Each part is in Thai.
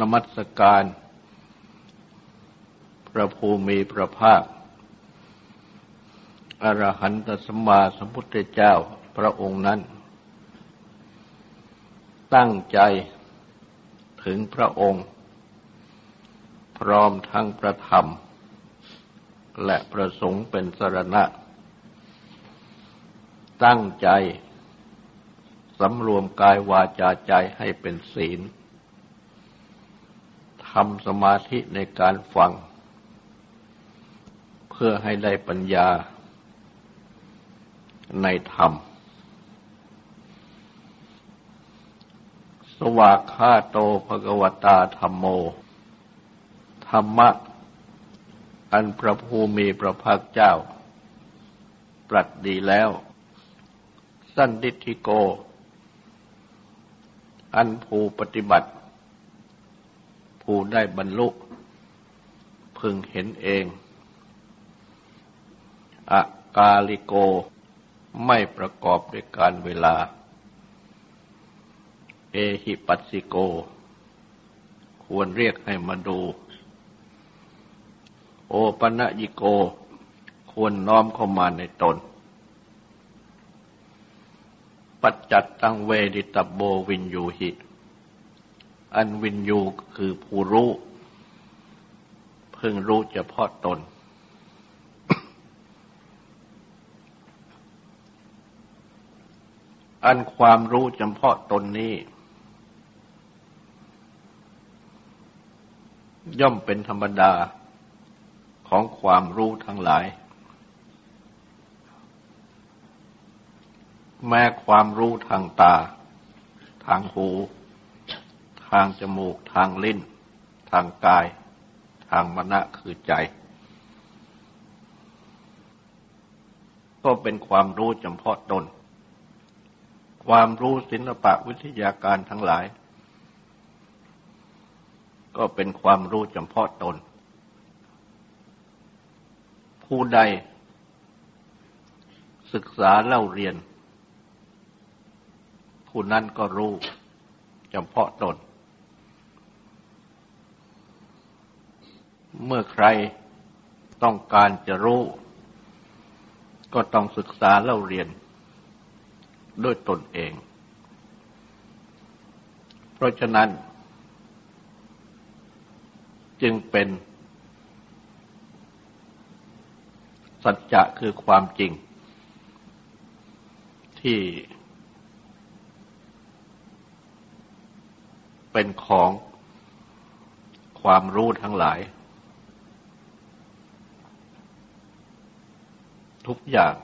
นมัสการ พระภูมิพระภาค อรหันตสมมาสมพุทธเจ้าพระองค์นั้น ตั้งใจถึงพระองค์ พร้อมทั้งประธรรม และประสงค์เป็นสรณะ ตั้งใจสำรวมกายวาจาใจให้เป็นศีล ทำสมาธิในการฟัง เพื่อให้ได้ปัญญาในธรรม สวากขาโตภกวตาธรรมโม ธรรมะ อันพระภูมิพระภาคเจ้า ปรัสดีแล้ว สั้นดิธิโก อันภูปฏิบัติ ผู้ได้บรรลุ พึงเห็นเองอากาลิโก ไม่ประกอบด้วยการเวลา เอหิปัสสิโก ควรเรียกให้มาดู โอปะะยิโก ควรน้อมเข้ามาในตน ปัจจัตตังเวดิตโบวินยูหิ อันวินยูคือผู้รู้เพิ่งรู้เฉพาะตน อันความรู้เฉพาะตนนี้ ย่อมเป็นธรรมดาของความรู้ทั้งหลาย แม้ความรู้ทางตา ทางหูางจมูก ทางลิ้น ทางกาย ทางมณะคือใจ ก็เป็นความรู้เฉพาะตน ความรู้ศิลปะวิทยาการทั้งหลาย ก็เป็นความรู้เฉพาะตน ผู้ใด ศึกษาเล่าเรียนผู้นั้นก็รู้เฉพาะตน เมื่อใครต้องการจะรู้ ก็ต้องศึกษาเล่าเรียน ด้วยตนเอง เพราะฉะนั้น จึงเป็น สัจจะคือความจริง ที่เป็นของความรู้ทั้งหลาย ทุกอย่าง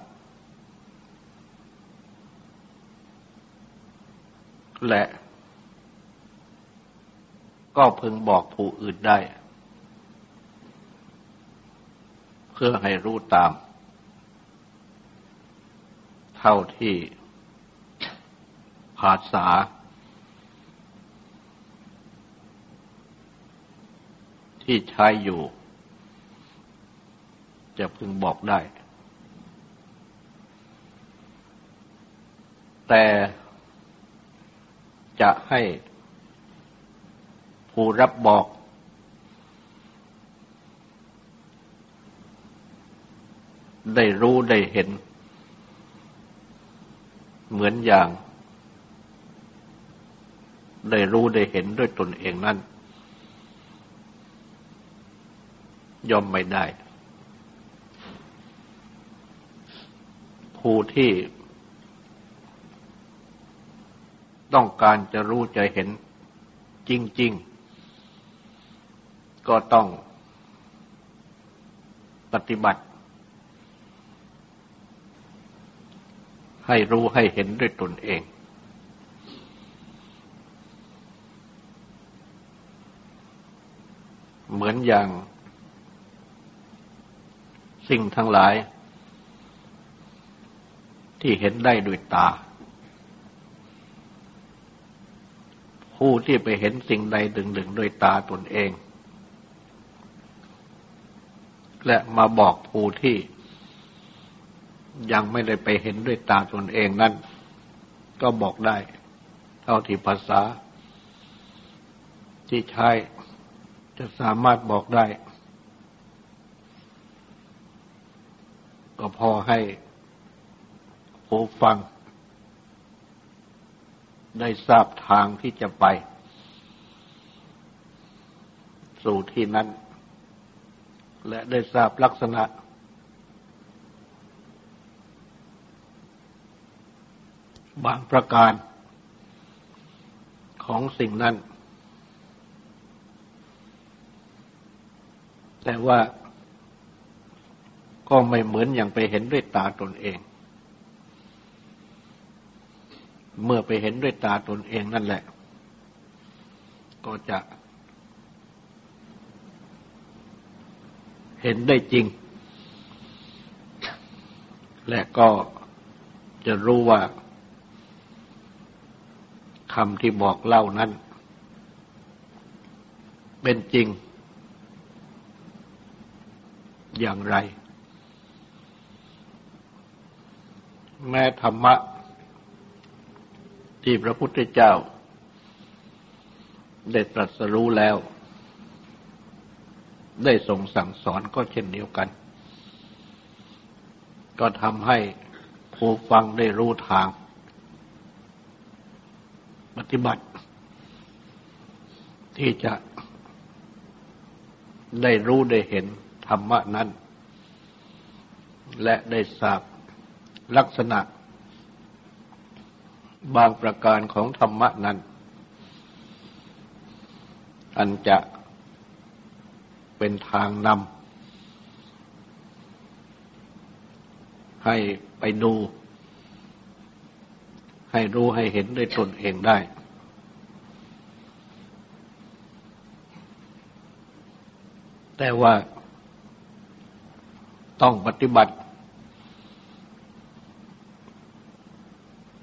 และก็พึงบอกผู้อื่นได้ เพื่อให้รู้ตาม เท่าที่ภาษา ที่ใช้อยู่ จะพึงบอกได้ แต่จะให้ผู้รับบอก ได้รู้ได้เห็น เหมือนอย่าง ได้รู้ได้เห็นด้วยตนเองนั่นย่อมไม่ได้ ผู้ที่ ต้องการจะรู้จะเห็นจริง ๆ ก็ต้องปฏิบัติ ให้รู้ให้เห็นด้วยตนเอง เหมือนอย่างสิ่งทั้งหลาย ที่เห็นได้ด้วยตา ผู้ที่ไปเห็นสิ่งใดดึงดึงด้วยตาตนเอง และมาบอกผู้ที่ยังไม่ได้ไปเห็นด้วยตาตนเองนั่น ก็บอกได้ เท่าที่ภาษา ที่ใช้จะสามารถบอกได้ ก็พอให้ผู้ฟัง ได้ทราบทางที่จะไป สู่ที่นั้น และได้ทราบลักษณะ บางประการของสิ่งนั้น แต่ว่าก็ไม่เหมือนอย่างไปเห็นด้วยตาตนเอง เมื่อไปเห็นด้วยตาตนเองนั่นแหละ ก็จะเห็นได้จริง และก็จะรู้ว่าคำที่บอกเล่านั้น เป็นจริง อย่างไร แม้ธรรมะ ที่พระพุทธเจ้า ได้ตรัสรู้แล้ว ได้ทรงสั่งสอนก็เช่นเดียวกัน ก็ทำให้ผู้ฟังได้รู้ทาง ปฏิบัติ ที่จะได้รู้ได้เห็นธรรมะนั้น และได้ทราบลักษณะ บางประการของธรรมะนั้น อันจะเป็นทางนำให้ไปดู ให้รู้ให้เห็นด้วยตนเองได้ แต่ว่าต้องปฏิบัติ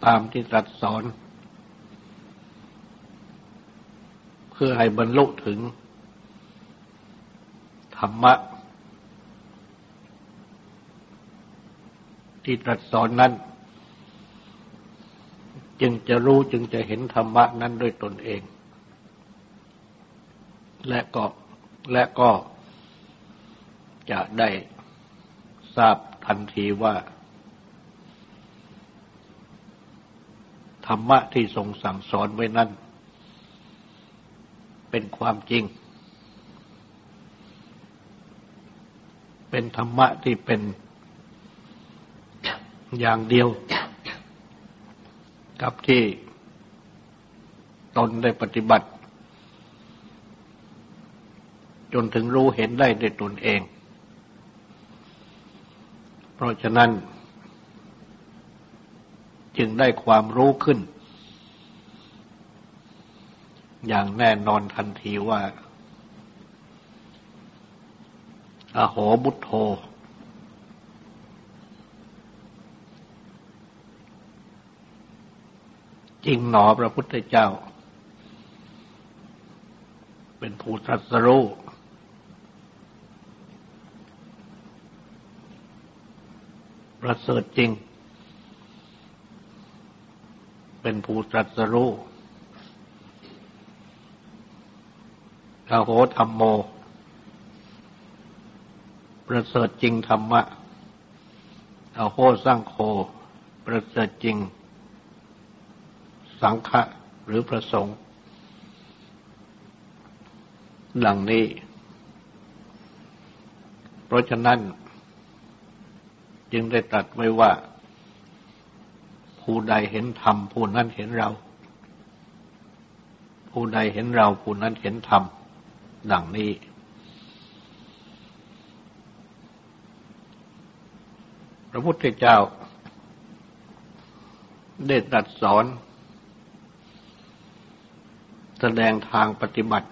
ตามที่ตรัสสอน เพื่อให้บรรลุถึง ธรรมะ ที่ตรัสสอนนั้น จึงจะรู้จึงจะเห็นธรรมะนั้นด้วยตนเอง และก็และก็จะได้ทราบทันทีว่า ธรรมะที่ทรงสั่งสอนไว้นั้น เป็นความจริง เป็นธรรมะที่เป็นอย่างเดียว กับที่ตนได้ปฏิบัติ จนถึงรู้เห็นได้ด้วยตนเอง เพราะฉะนั้น จึงได้ความรู้ขึ้น อย่างแน่นอนทันทีว่าอโหบุตโธจริงหนอพระพุทธเจ้า เป็นผู้ตรัสรู้ประเสริฐจริง เป็นผู้ตรัสรู้อโหธรรมโม ประเสริฐจริงธรรมะอโหสร้างโค ประเสริฐจริง สังฆะหรือประสงค์ดังนี้ เพราะฉะนั้น จึงได้ตรัสไว้ว่า ผู้ใดเห็นธรรมผู้นั้นเห็นเรา ผู้ใดเห็นเราผู้นั้นเห็นธรรมดังนี้ พระพุทธเจ้า ได้ตรัสสอน แสดงทางปฏิบัติ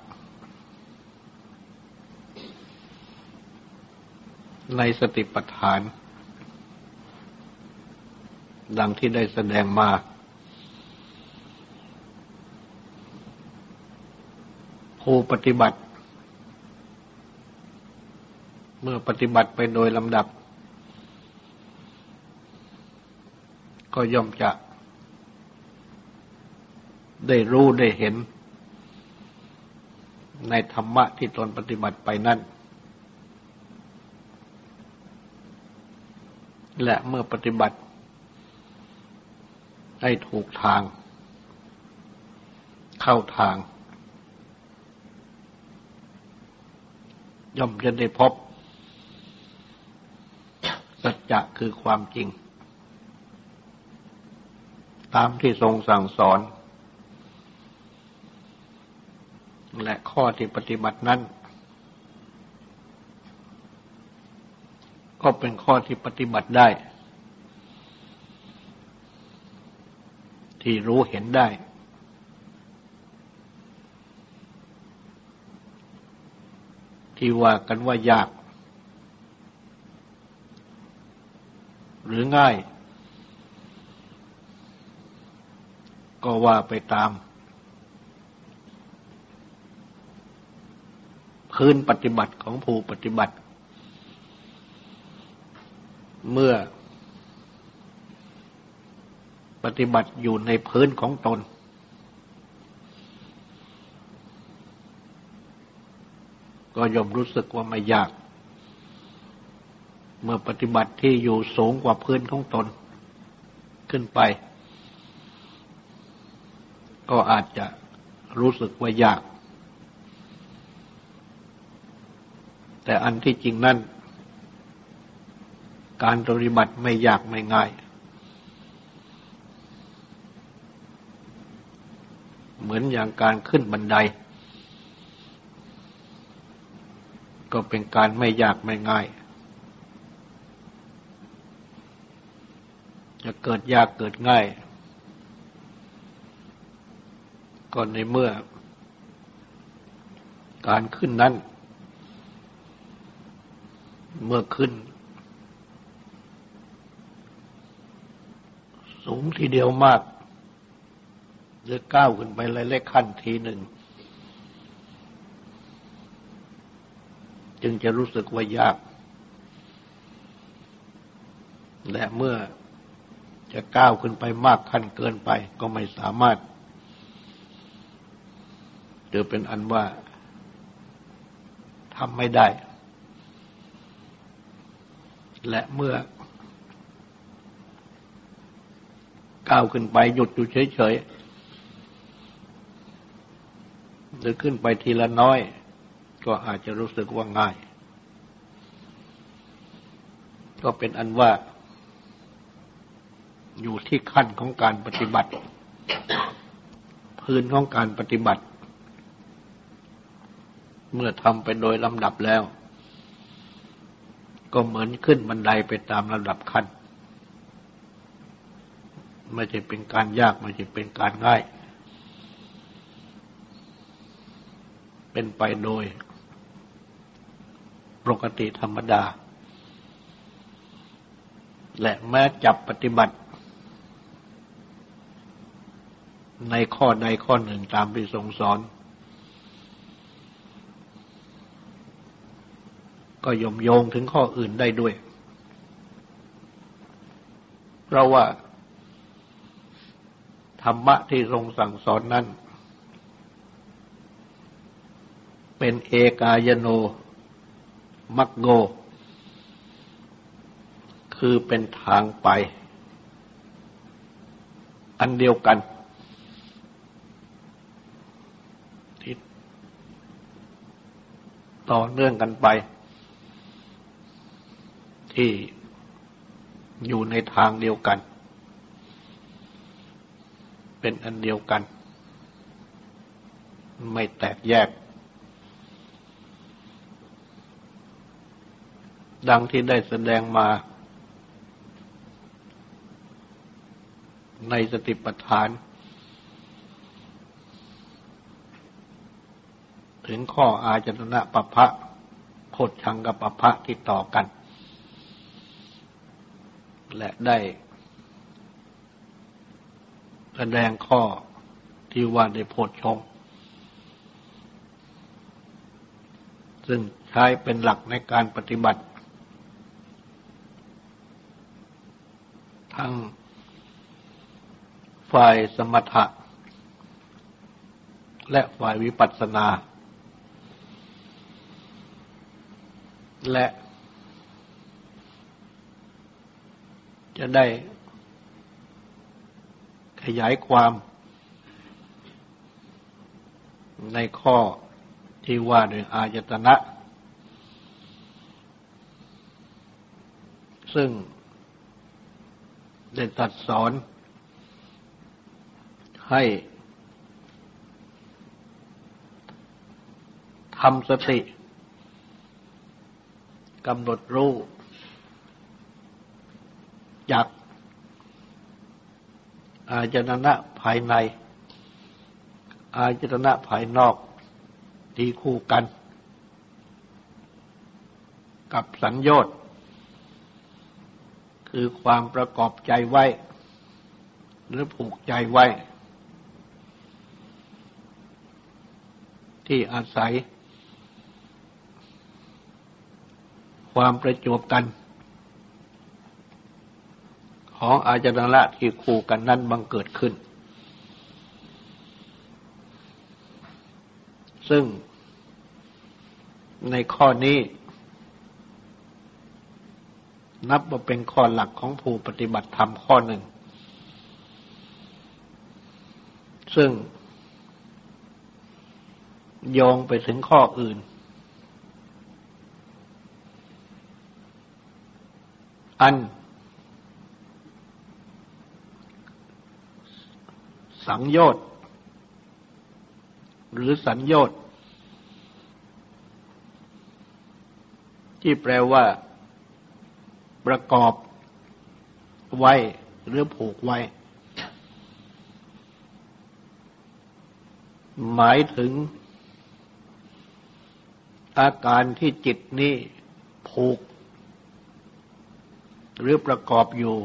ในสติปัฏฐาน ดังที่ได้แสดงมา ผู้ปฏิบัติ เมื่อปฏิบัติไปโดยลำดับ ก็ย่อมจะได้รู้ได้เห็น ในธรรมะที่ตนปฏิบัติไปนั่น และเมื่อปฏิบัติ ให้ถูกทาง เข้าทาง ย่อมจะได้พบ สัจจะคือความจริง ตามที่ทรงสั่งสอน และข้อที่ปฏิบัตินั้น ก็เป็นข้อที่ปฏิบัติได้ ที่รู้เห็นได้ ที่ว่ากันว่ายาก หรือง่าย ก็ว่าไปตาม พื้นปฏิบัติของผู้ปฏิบัติ เมื่อ ฏิบัติอยู่ในพื้นของตน ก็ย่อมรู้สึกว่าไม่ยาก เมื่อปฏิบัติที่อยู่สูงกว่าพื้นของตน ขึ้นไป ก็อาจจะรู้สึกว่ายาก แต่อันที่จริงนั่นการปฏิบัติไม่ยากไม่ง่าย เห มือนอย่างการขึ้นบันได ก็เป็นการไม่ยากไม่ง่าย จะเกิดยากเกิดง่าย ก็ในเมื่อ การขึ้นนั้น เมื่อขึ้นสูงทีเดียวมาก หรือก้าวขึ้นไปเลยเล็กขั้นทีหนึ่ง จึงจะรู้สึกว่ายาก และเมื่อจะก้าวขึ้นไปมากขั้นเกินไป ก็ไม่สามารถจะเป็นอันว่าทำไม่ได้ และเมื่อก้าวขึ้นไปหยุดอยู่เฉยๆห รือขึ้นไปทีละน้อย ก็อาจจะรู้สึกว่าง่าย ก็เป็นอันว่า อยู่ที่ขั้นของการปฏิบัติ พื้นของการปฏิบัติ เมื่อทำไปโดยลำดับแล้ว ก็เหมือนขึ้นบันไดไปตามลำดับขั้น ไม่ใช่เป็นการยาก ไม่ใช่เป็นการง่าย เป็นไปโดยปกติธรรมดา และแม้จับปฏิบัติ ในข้อใดข้อหนึ่งตามที่ทรงสอน ก็ยมโยงถึงข้ออื่นได้ด้วย เพราะว่า ธรรมะที่ทรงสั่งสอนนั้น เป็นเอกายโน มักโก คือเป็นทางไป อันเดียวกันที่ต่อเนื่องกันไป ที่อยู่ในทางเดียวกัน เป็นอันเดียวกัน ไม่แตกแยก ดังที่ได้แสดงมา ในสติปัฏฐาน ถึงข้ออาจตนะปะพะโพชังกับปะพะที่ต่อกัน และได้แสดงข้อที่ว่าในโพชฌงซึ่งใช้เป็นหลักในการปฏิบัติ ทั้งฝ่ายสมถะ และฝ่ายวิปัสสนา และ จะได้ขยายความในข้อที่ว่าด้วยอายตนะ ซึ่ง ได้ตัดสอน ให้ทำสติกำหนดรู้จากอาจตนะภายใน อาจตนะภายนอกที่คู่กัน กับสัญญต์ คือความประกอบใจไว้ หรือผูกใจไว้ ที่อาศัย ความประจวบกัน ของอาจารละที่คู่กันนั้นบังเกิดขึ้น ซึ่งในข้อนี้ นับว่าเป็นข้อหลักของผู้ปฏิบัติธรรมข้อหนึ่ง ซึ่งโยงไปถึงข้ออื่น อัน สังโยชน์หรือสัญโยชน์ที่แปลว่า ประกอบไว้หรือผูกไว้ หมายถึง อาการที่จิตนี้ผูก หรือประกอบอยู่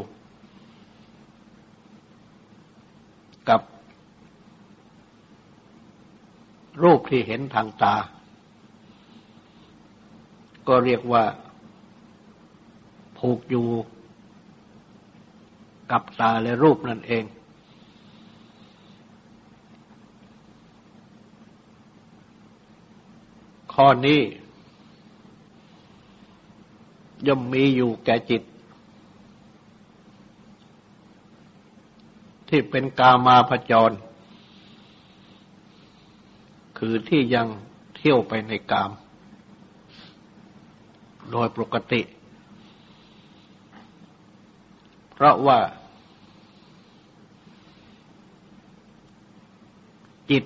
กับ รูปที่เห็นทางตา ก็เรียกว่า ผูกอยู่กับตาและรูปนั่นเอง ข้อนี้ ย่อมมีอยู่แก่จิต ที่เป็นกามาพจร คือที่ยังเที่ยวไปในกาม โดยปกติ เพ ราะว่า จิต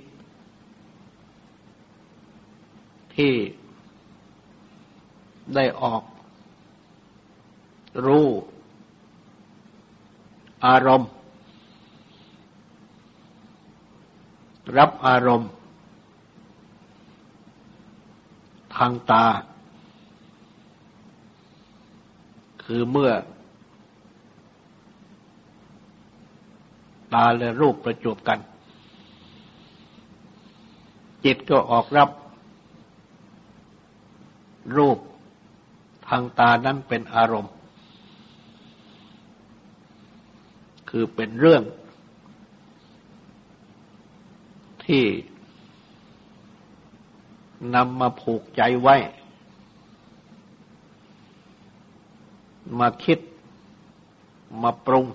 ที่ได้ออก รู้ อารมณ์ รับอารมณ์ ทางตา คือเมื่อ ตาและรูปประจบกัน จิตก็ออกรับ รูปทางตานั้นเป็นอารมณ์ คือเป็นเรื่องที่นำมาผูกใจไว้ มาคิด มาปรุง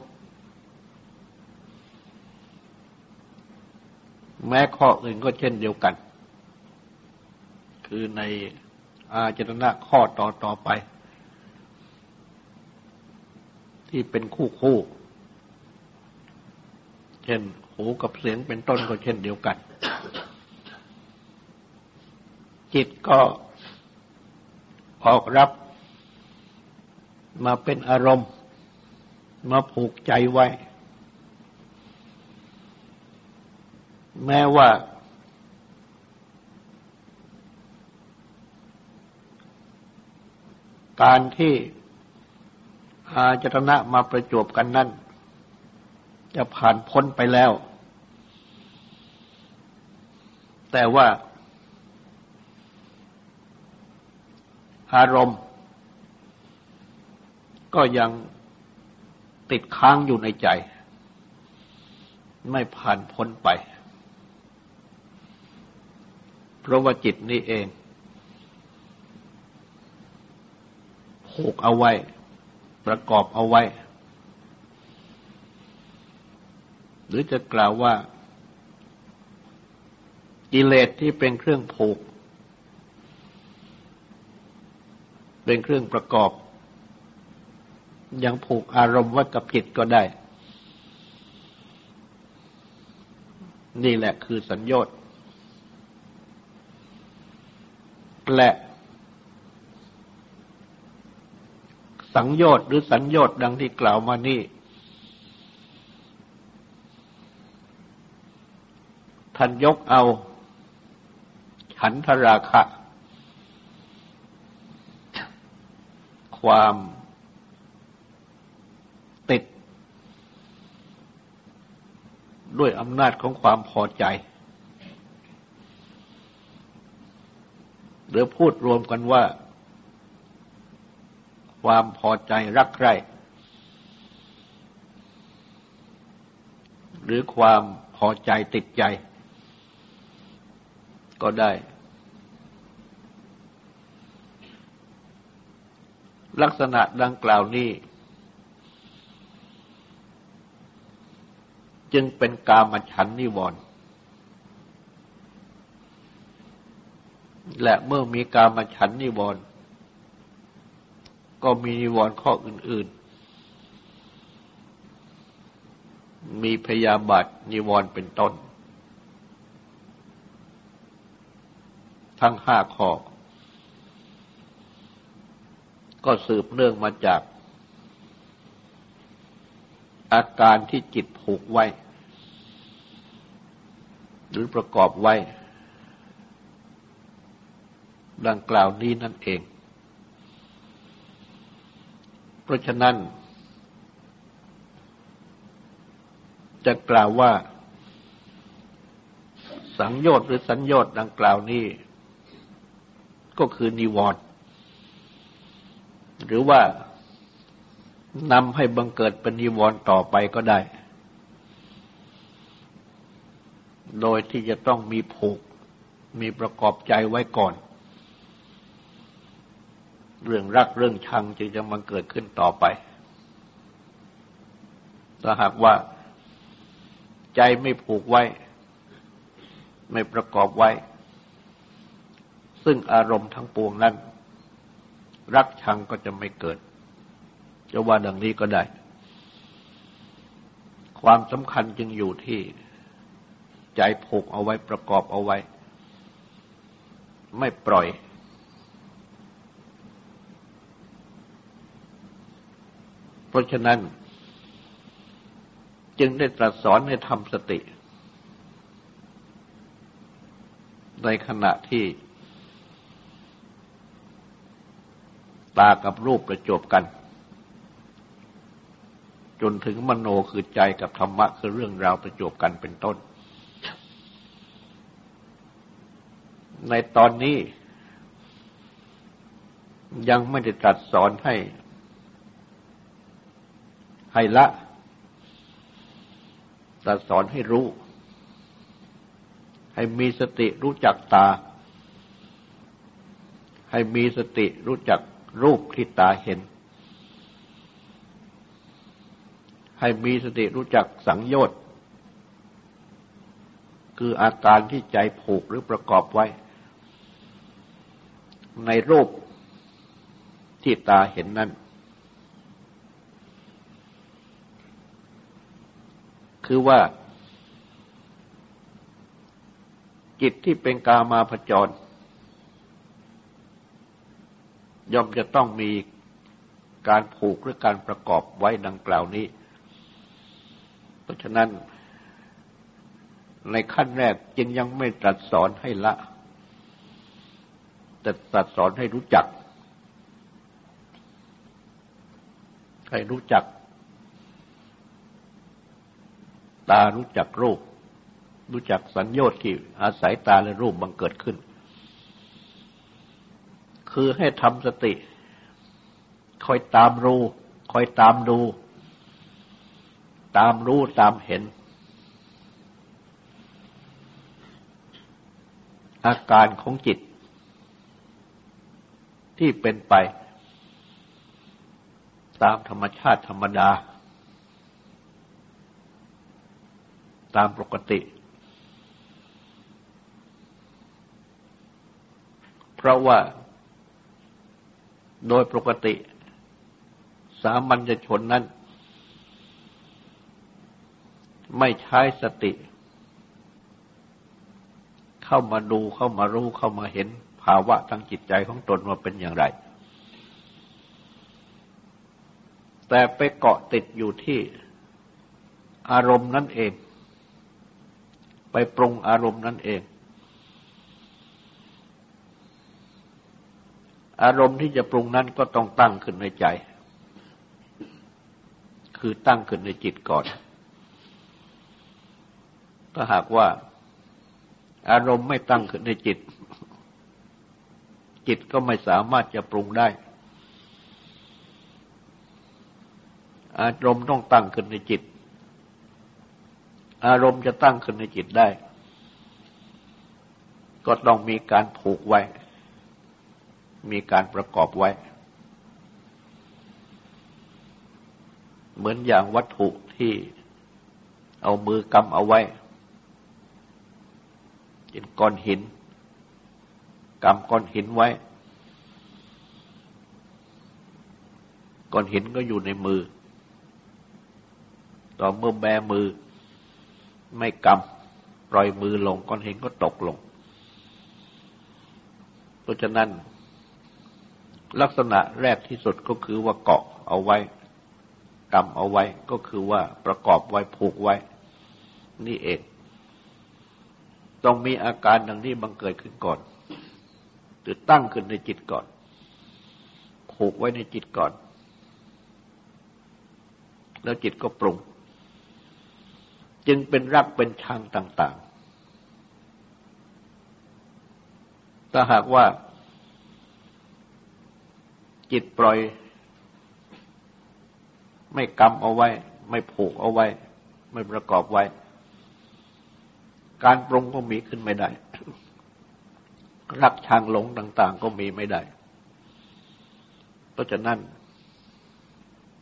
แม้ข้ออื่นก็เช่นเดียวกัน คือในอาจตนะข้อต่อต่อไป ที่เป็นคู่คู่ เช่น หูกับเสียงเป็นต้นก็เช่นเดียวกัน จิตก็ออกรับมาเป็นอารมณ์ มาผูกใจไว้ แม้ว่า การที่อาจตนะมาประจวบกันนั่นจะผ่านพ้นไปแล้ว แต่ว่า อารมณ์ ก็ยังติดค้างอยู่ในใจ ไม่ผ่านพ้นไป เพราะว่าจิตนี้เองผูกเอาไว้ ประกอบเอาไว้ หรือจะกล่าวว่า กิเลสที่เป็นเครื่องผูก เป็นเครื่องประกอบ ยังผูกอารมณ์ไว้กับจิตก็ได้ นี่แหละคือสัญญต์ และสังโยชน์หรือสัญญต์ดังที่กล่าวมานี่ ท่านยกเอาฉันทราคะ ความติด ด้วยอำนาจของความพอใจ หรือพูดรวมกันว่า ความพอใจรักใคร่หรือความพอใจติดใจ ก็ได้ ลักษณะดังกล่าวนี้ จึงเป็นกามฉันนิวรณ์ และเมื่อมีการมาฉันนิวรณ์ก็มีนิวรณ์ข้ออื่น ๆ มีพยาบาทนิวรณ์เป็นต้น ทั้งห้าข้อ ก็สืบเนื่องมาจาก อาการที่จิตผูกไว้ หรือประกอบไว้ ดังกล่าวนี้นั่นเอง เพราะฉะนั้น จะกล่าวว่า สังโยชน์หรือสัญโยชน์ดังกล่าวนี้ ก็คือนิวรณ์หรือว่านำให้บังเกิดเป็นนิวรณ์ต่อไปก็ได้ โดยที่จะต้องมีผูกมีประกอบใจไว้ก่อน เรื่องรักเรื่องชังจึงจะมาเกิดขึ้นต่อไป ถ้าหากว่าใจไม่ผูกไว้ ไม่ประกอบไว้ ซึ่งอารมณ์ทั้งปวงนั้น รักชังก็จะไม่เกิด จะว่าดังนี้ก็ได้ ความสำคัญจึงอยู่ที่ใจผูกเอาไว้ประกอบเอาไว้ ไม่ปล่อย เพราะฉะนั้น จึงได้ตรัสสอนให้ทำสติ ในขณะที่ ตากับรูปประจบกัน จนถึงมโนคือใจกับธรรมะคือเรื่องราวประจบกันเป็นต้น ในตอนนี้ยังไม่ได้ตรัสสอนให้ ให้ละตรัสสอนให้รู้ ให้มีสติรู้จักตา ให้มีสติรู้จักรูปที่ตาเห็น ให้มีสติรู้จักสังโยชน์ คืออาการที่ใจผูกหรือประกอบไว้ ในรูปที่ตาเห็นนั้น คือว่า จิตที่เป็นกามาผจร ย่อมจะต้องมีการผูกหรือการประกอบไว้ดังกล่าวนี้ เพราะฉะนั้นในขั้นแรกจึงยังไม่ตรัสสอนให้ละ แต่ตรัสสอนให้รู้จัก ให้รู้จัก ตารู้จักรูป รู้จักสัญญาที่อาศัยตาและรูปบังเกิดขึ้น คือให้ทำสติ คอยตามรู้ คอยตามดู ตามรู้ตามเห็น อาการของจิต ที่เป็นไป ตามธรรมชาติธรรมดา ตามปกติ เพราะว่าโดยปกติ สามัญชนนั้น ไม่ใช้สติ เข้ามาดูเข้ามารู้เข้ามาเห็นภาวะทางจิตใจของตนว่าเป็นอย่างไร แต่ไปเกาะติดอยู่ที่อารมณ์นั่นเอง ไปปรุงอารมณ์นั่นเอง อารมณ์ที่จะปรุงนั้นก็ต้องตั้งขึ้นในใจ คือตั้งขึ้นในจิตก่อนถ้าหากว่าอารมณ์ไม่ตั้งขึ้นในจิต จิตก็ไม่สามารถจะปรุงได้ อารมณ์ต้องตั้งขึ้นในจิต อารมณ์จะตั้งขึ้นในจิตได้ ก็ต้องมีการผูกไว้ มีการประกอบไว้ เหมือนอย่างวัตถุที่เอามือกำเอาไว้เป็นก้อนหินกำก้อนหินไว้ ก้อนหินก็อยู่ในมือ ต่อเมื่อแบมือ ไม่กำปล่อยมือลงก้อนหินก็ตกลง เพราะฉะนั้น ลักษณะแรกที่สุดก็คือว่าเกาะเอาไว้กำเอาไว้ก็คือว่าประกอบไว้ผูกไว้ นี่เอง ต้องมีอาการดังนี้บังเกิดขึ้นก่อนหรือตั้งขึ้นในจิตก่อน ผูกไว้ในจิตก่อน แล้วจิตก็ปรุง จึงเป็นรักเป็นชังต่าง ๆ ถ้าหากว่า จิตปล่อย ไม่กำเอาไว้ ไม่ผูกเอาไว้ ไม่ประกอบไว้ การปรุงก็มีขึ้นไม่ได้ รักชังหลงต่าง ๆ ก็มีไม่ได้ เพราะฉะนั้น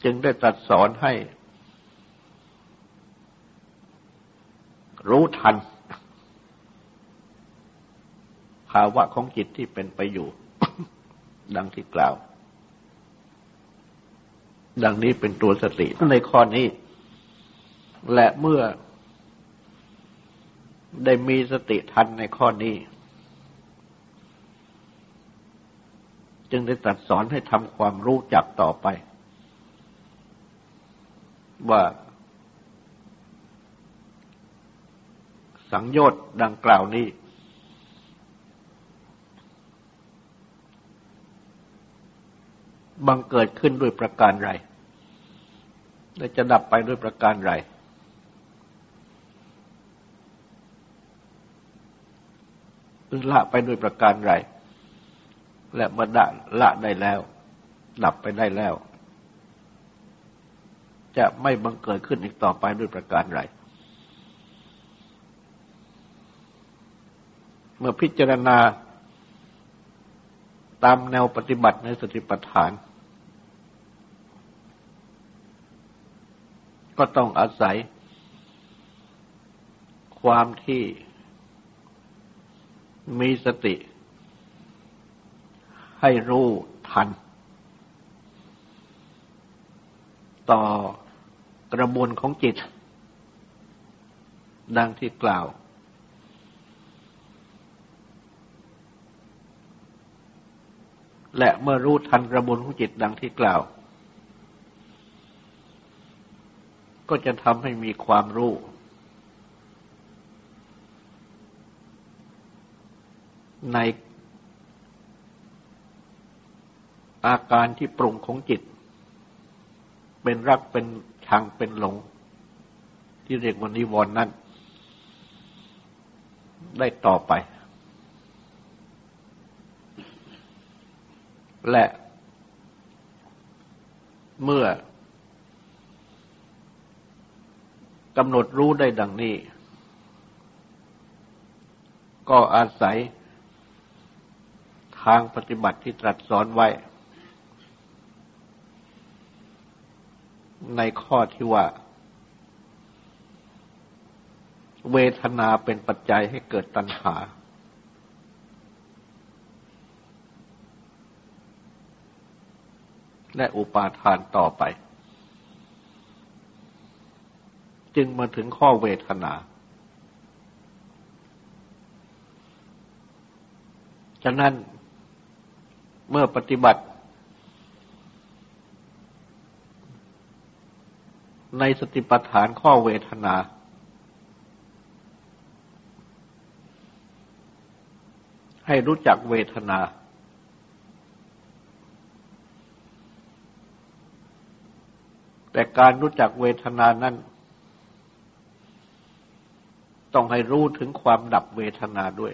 จึงได้ตรัสสอนให้ รู้ทัน ภาวะของจิตที่เป็นไปอยู่ ดังที่กล่าว ดังนี้เป็นตัวสติในข้อนี้ และเมื่อได้มีสติทันในข้อนี้ จึงได้ตรัสสอนให้ทำความรู้จักต่อไป ว่า สังโยชน์ดังกล่าวนี้ บังเกิดขึ้นด้วยประการไรและจะดับไปด้วยประการไรหรือละไปด้วยประการไร และเมื่อละได้แล้ว ดับไปได้แล้ว จะไม่บังเกิดขึ้นอีกต่อไปด้วยประการไร เมื่อพิจารณาตามแนวปฏิบัติในสติปัฏฐาน ก็ต้องอาศัย ความที่มีสติ ให้รู้ทัน ต่อกระบวนของจิต ดังที่กล่าว และเมื่อรู้ทันกระบวนของจิตดังที่กล่าว ก็จะทำให้มีความรู้ ในอาการที่ปรุงของจิต เป็นรักเป็นชังเป็นหลง ที่เรียกว่านิวรณ์นั้น ได้ต่อไป และเมื่อกำหนดรู้ได้ดังนี้ ก็อาศัยทางปฏิบัติที่ตรัสสอนไว้ ในข้อที่ว่า เวทนาเป็นปัจจัยให้เกิดตัณหา และอุปาทานต่อไป จึงมาถึงข้อเวทนา ฉะนั้นเมื่อปฏิบัติ ในสติปัฏฐานข้อเวทนา ให้รู้จักเวทนา แต่การรู้จักเวทนานั้น ต้องให้รู้ถึงความดับเวทนาด้วย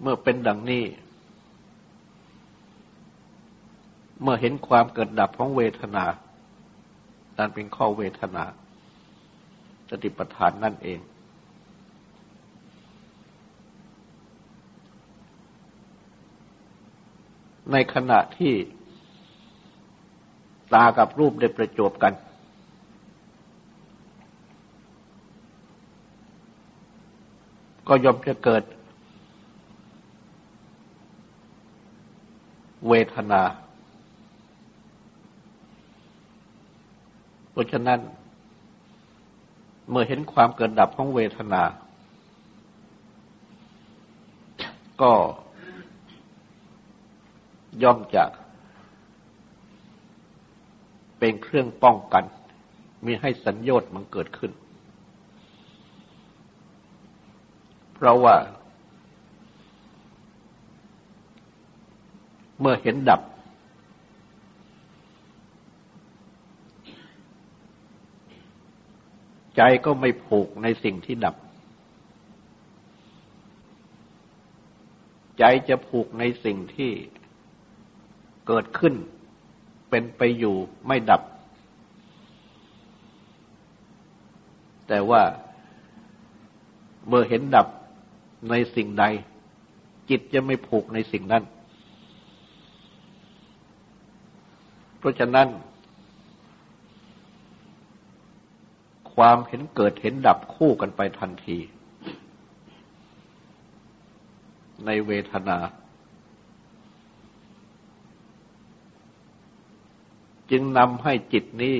เมื่อเป็นดังนี้ เมื่อเห็นความเกิดดับของเวทนานั่นเป็นข้อเวทนาสติปัฏฐานนั่นเอง ในขณะที่ตากับรูปได้ประจบกัน ก็ย่อมจะเกิด เวทนา เพราะฉะนั้น เมื่อเห็นความเกิดดับของเวทนา ก็ ย่อมจะเป็นเครื่องป้องกัน มีให้สัญญต์มันเกิดขึ้น เพราะว่า เมื่อเห็นดับ ใจก็ไม่ผูกในสิ่งที่ดับ ใจจะผูกในสิ่งที่ เกิดขึ้น เป็นไปอยู่ไม่ดับ แต่ว่าเมื่อเห็นดับในสิ่งใด จิตจะไม่ผูกในสิ่งนั้น เพราะฉะนั้น ความเห็นเกิดเห็นดับคู่กันไปทันที ในเวทนา จึงนำให้จิตนี้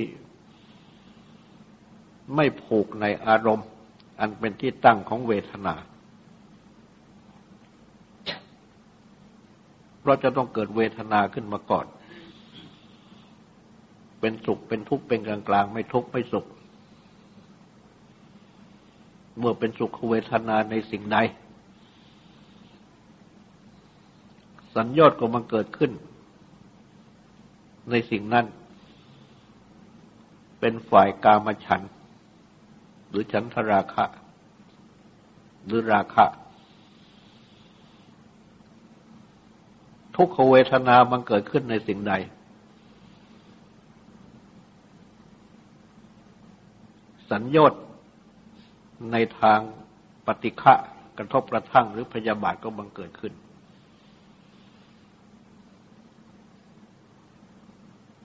ไม่ผูกในอารมณ์ อันเป็นที่ตั้งของเวทนา เพราะจะต้องเกิดเวทนาขึ้นมาก่อน เป็นสุขเป็นทุกข์เป็นกลางกลางไม่ทุกข์ไม่สุข เมื่อเป็นสุขเวทนาในสิ่งใดสัญญาตก็มันเกิดขึ้น ในสิ่งนั้น เป็นฝ่ายกามฉัน หรือฉันทราคะ หรือราคะ ทุกขเวทนามันเกิดขึ้นในสิ่งใด สัญญต์ในทางปฏิฆะกระทบกระทั่งหรือพยาบาทก็บังเกิดขึ้น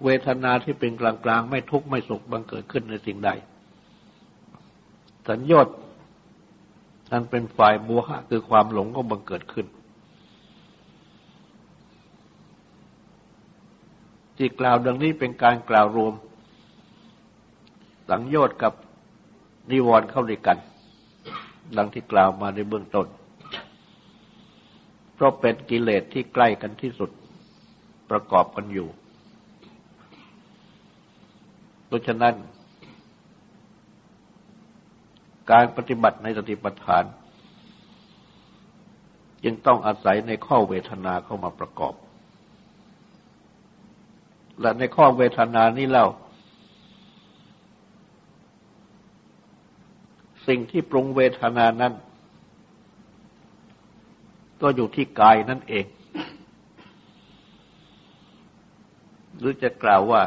เวทนาที่เป็นกลางๆ ไม่ทุกข์ไม่สุขบังเกิดขึ้นในสิ่งใด สัญญต์นั้นเป็นฝ่ายมัวหะคือความหลงก็บังเกิดขึ้น ที่กล่าวดังนี้เป็นการกล่าวรวม สังโยชน์กับนิวรณ์เข้าด้วยกัน ดังที่กล่าวมาในเบื้องต้น เพราะเป็นกิเลสที่ใกล้กันที่สุดประกอบกันอยู่ เพราะฉะนั้น การปฏิบัติในสติปัฏฐาน จึงต้องอาศัยในข้อเวทนาเข้ามาประกอบ และในข้อเวทนานี้เล่าสิ่งที่ปรุงเวทนานั้น ก็อยู่ที่กายนั่นเอง หรือจะกล่าวว่า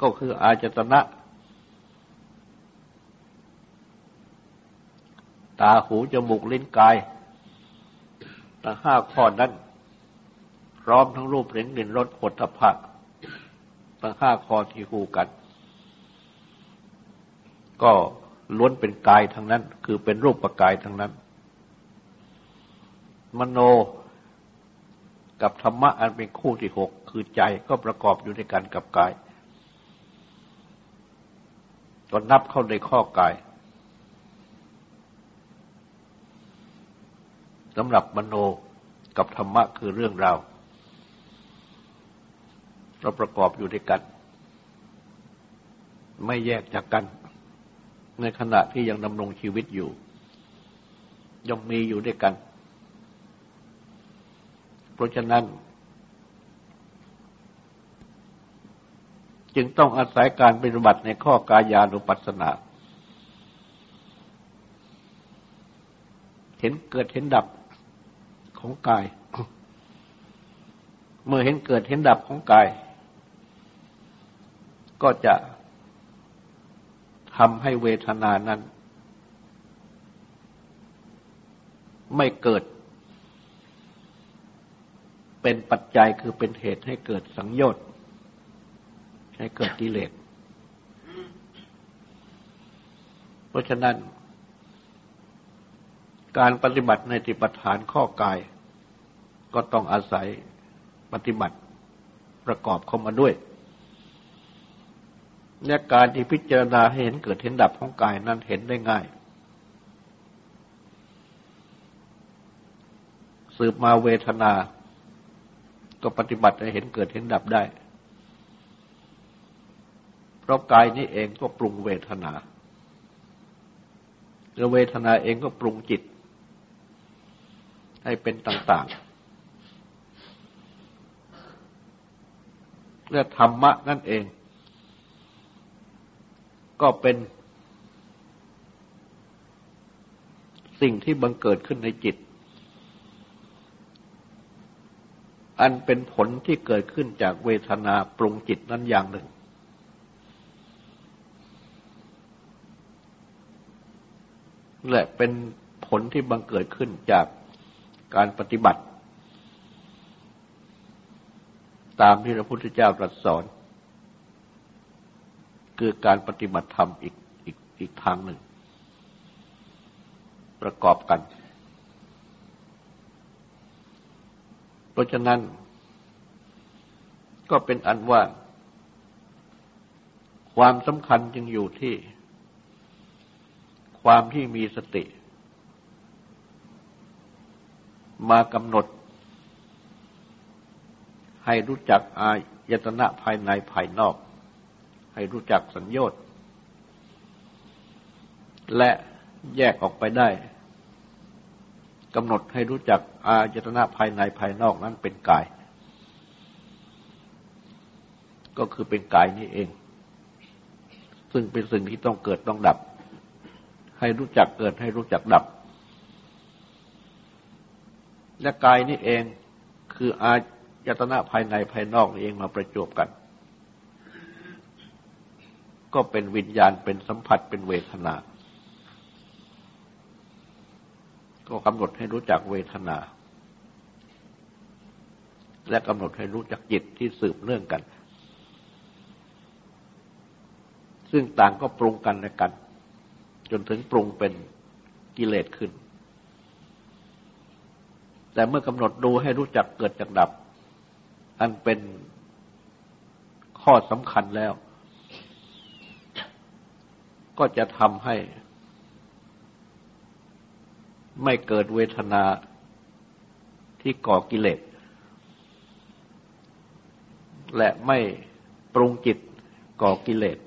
ก็คืออาจตนะ ตาหูจมูกลิ้นกายทั้งห้าข้อนั้น พร้อมทั้งรูปเห็นกลิ่นรสผลพะทั้งห้าข้อที่คู่กัน ก็ล้วนเป็นกายทั้งนั้น คือเป็นรูปประกายทั้งนั้น มโนกับธรรมะอันเป็นคู่ที่หกคือใจก็ประกอบอยู่ในกันกับกาย ก็นับเข้าในข้อกายสำหรับมโนกับธรรมะคือเรื่องราวเราประกอบอยู่ด้วยกัน ไม่แยกจากกัน ในขณะที่ยังดำรงชีวิตอยู่ยังมีอยู่ด้วยกัน เพราะฉะนั้น จึงต้องอาศัยการปฏิบัติในข้อกายานุปัสสนาเห็นเกิดเห็นดับของกาย เมื่อเห็นเกิดเห็นดับของกาย ก็จะทำให้เวทนานั้น ไม่เกิด เป็นปัจจัยคือเป็นเหตุให้เกิดสังโยชน์ ให้เกิดกิเลส เพราะฉะนั้น การปฏิบัติในติปฐานข้อกาย ก็ต้องอาศัยปฏิบัติประกอบเข้ามาด้วยเนี่ยการที่พิจารณาให้เห็นเกิดเห็นดับของกายนั้นเห็นได้ง่าย สืบมาเวทนา ก็ปฏิบัติให้เห็นเกิดเห็นดับได้ เพราะกายนี้เองก็ปรุงเวทนาแล้วเวทนาเองก็ปรุงจิต ให้เป็นต่าง ๆ และธรรมะนั่นเอง ก็เป็นสิ่งที่บังเกิดขึ้นในจิต อันเป็นผลที่เกิดขึ้นจากเวทนาปรุงจิตนั้นอย่างหนึ่ง และเป็นผลที่บังเกิดขึ้นจากการปฏิบัติ ตามที่พระพุทธเจ้าตรัสสอน คือการปฏิบัติธรรมอีกอีกอีกทางหนึ่ง ประกอบกัน เพราะฉะนั้น ก็เป็นอันว่า ความสำคัญจึงอยู่ที่ ความที่มีสติ มากำหนด ให้รู้จักอายตนะภายในภายนอก ให้รู้จักสัญญต์และแยกออกไปได้กำหนดให้รู้จักอายตนะภายในภายนอกนั้นเป็นกาย ก็คือเป็นกายนี้เอง ซึ่งเป็นสิ่งที่ต้องเกิดต้องดับ ให้รู้จักเกิดให้รู้จักดับ และกายนี้เองคืออายตนะภายในภายนอกนี่เองมาประจบกัน ก็เป็นวิญญาณเป็นสัมผัสเป็นเวทนา ก็กำหนดให้รู้จักเวทนา และกำหนดให้รู้จักจิตที่สืบเนื่องกัน ซึ่งต่างก็ปรุงกันและกัน จนถึงปรุงเป็นกิเลสขึ้น แต่เมื่อกำหนดดูให้รู้จักเกิดจากดับ อันเป็นข้อสำคัญแล้ว ก็จะทำให้ ไม่เกิดเวทนาที่ก่อกิเลส และไม่ปรุงจิตก่อกิเลส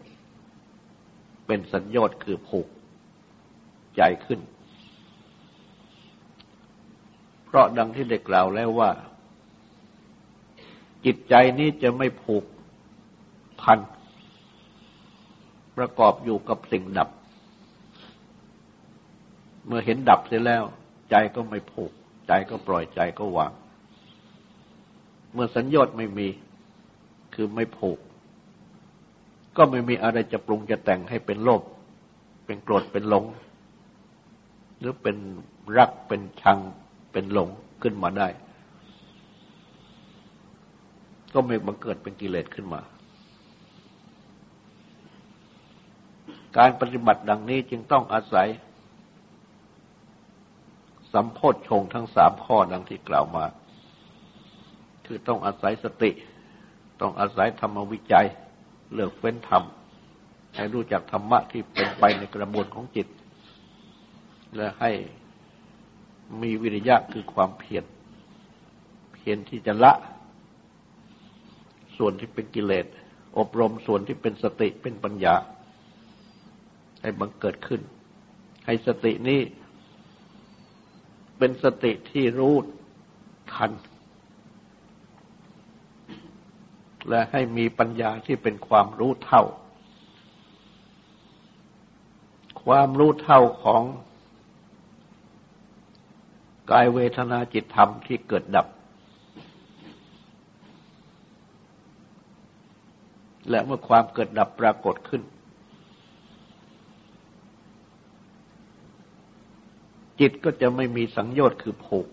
เป็นสัญญอดคือผูก ใจขึ้น เพราะดังที่เด็กล่าวแล้วว่า จิตใจนี้จะไม่ผูกพัน ประกอบอยู่กับสิ่งดับ เมื่อเห็นดับเสร็จแล้ว ใจก็ไม่ผูก ใจก็ปล่อยใจก็วาง เมื่อสัญญาณไม่มี คือไม่ผูก ก็ไม่มีอะไรจะปรุงจะแต่งให้เป็นโลภเป็นโกรธเป็นหลง หรือเป็นรักเป็นชังเป็นหลงขึ้นมาได้ ก็ไม่บังเกิดเป็นกิเลสขึ้นมา การปฏิบัติดังนี้จึงต้องอาศัยสัมโพธชงทั้งสามข้อดังที่กล่าวมา คือต้องอาศัยสติ ต้องอาศัยธรรมวิจัย เลือกเฟ้นธรรม ให้รู้จักธรรมะที่เป็นไปในกระบวนของจิต และให้มีวิริยะคือความเพียรเพียรที่จะละ ส่วนที่เป็นกิเลส อบรมส่วนที่เป็นสติเป็นปัญญา ให้บังเกิดขึ้น ให้สตินี้เป็นสติที่รู้ทัน และให้มีปัญญาที่เป็นความรู้เท่า ความรู้เท่าของ กายเวทนาจิตธรรมที่เกิดดับ และเมื่อความเกิดดับปรากฏขึ้น จิตก็จะไม่มีสังโยชน์คือผูก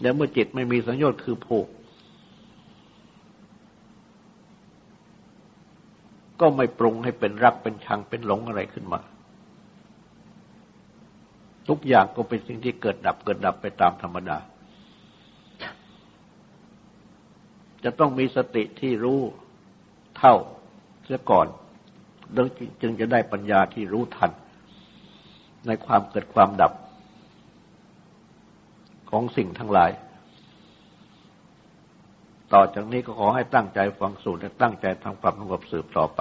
และเมื่อจิตไม่มีสังโยชน์คือผูก ก็ไม่ปรุงให้เป็นรักเป็นชังเป็นหลงอะไรขึ้นมา ทุกอย่างก็เป็นสิ่งที่เกิดดับเกิดดับไปตามธรรมดา จะต้องมีสติที่รู้เท่าเสียก่อนจึงจะได้ปัญญาที่รู้ทัน ในความเกิดความดับของสิ่งทั้งหลาย ต่อจากนี้ก็ขอให้ตั้งใจฟังสูตรและตั้งใจทำความสงบสืบต่อไป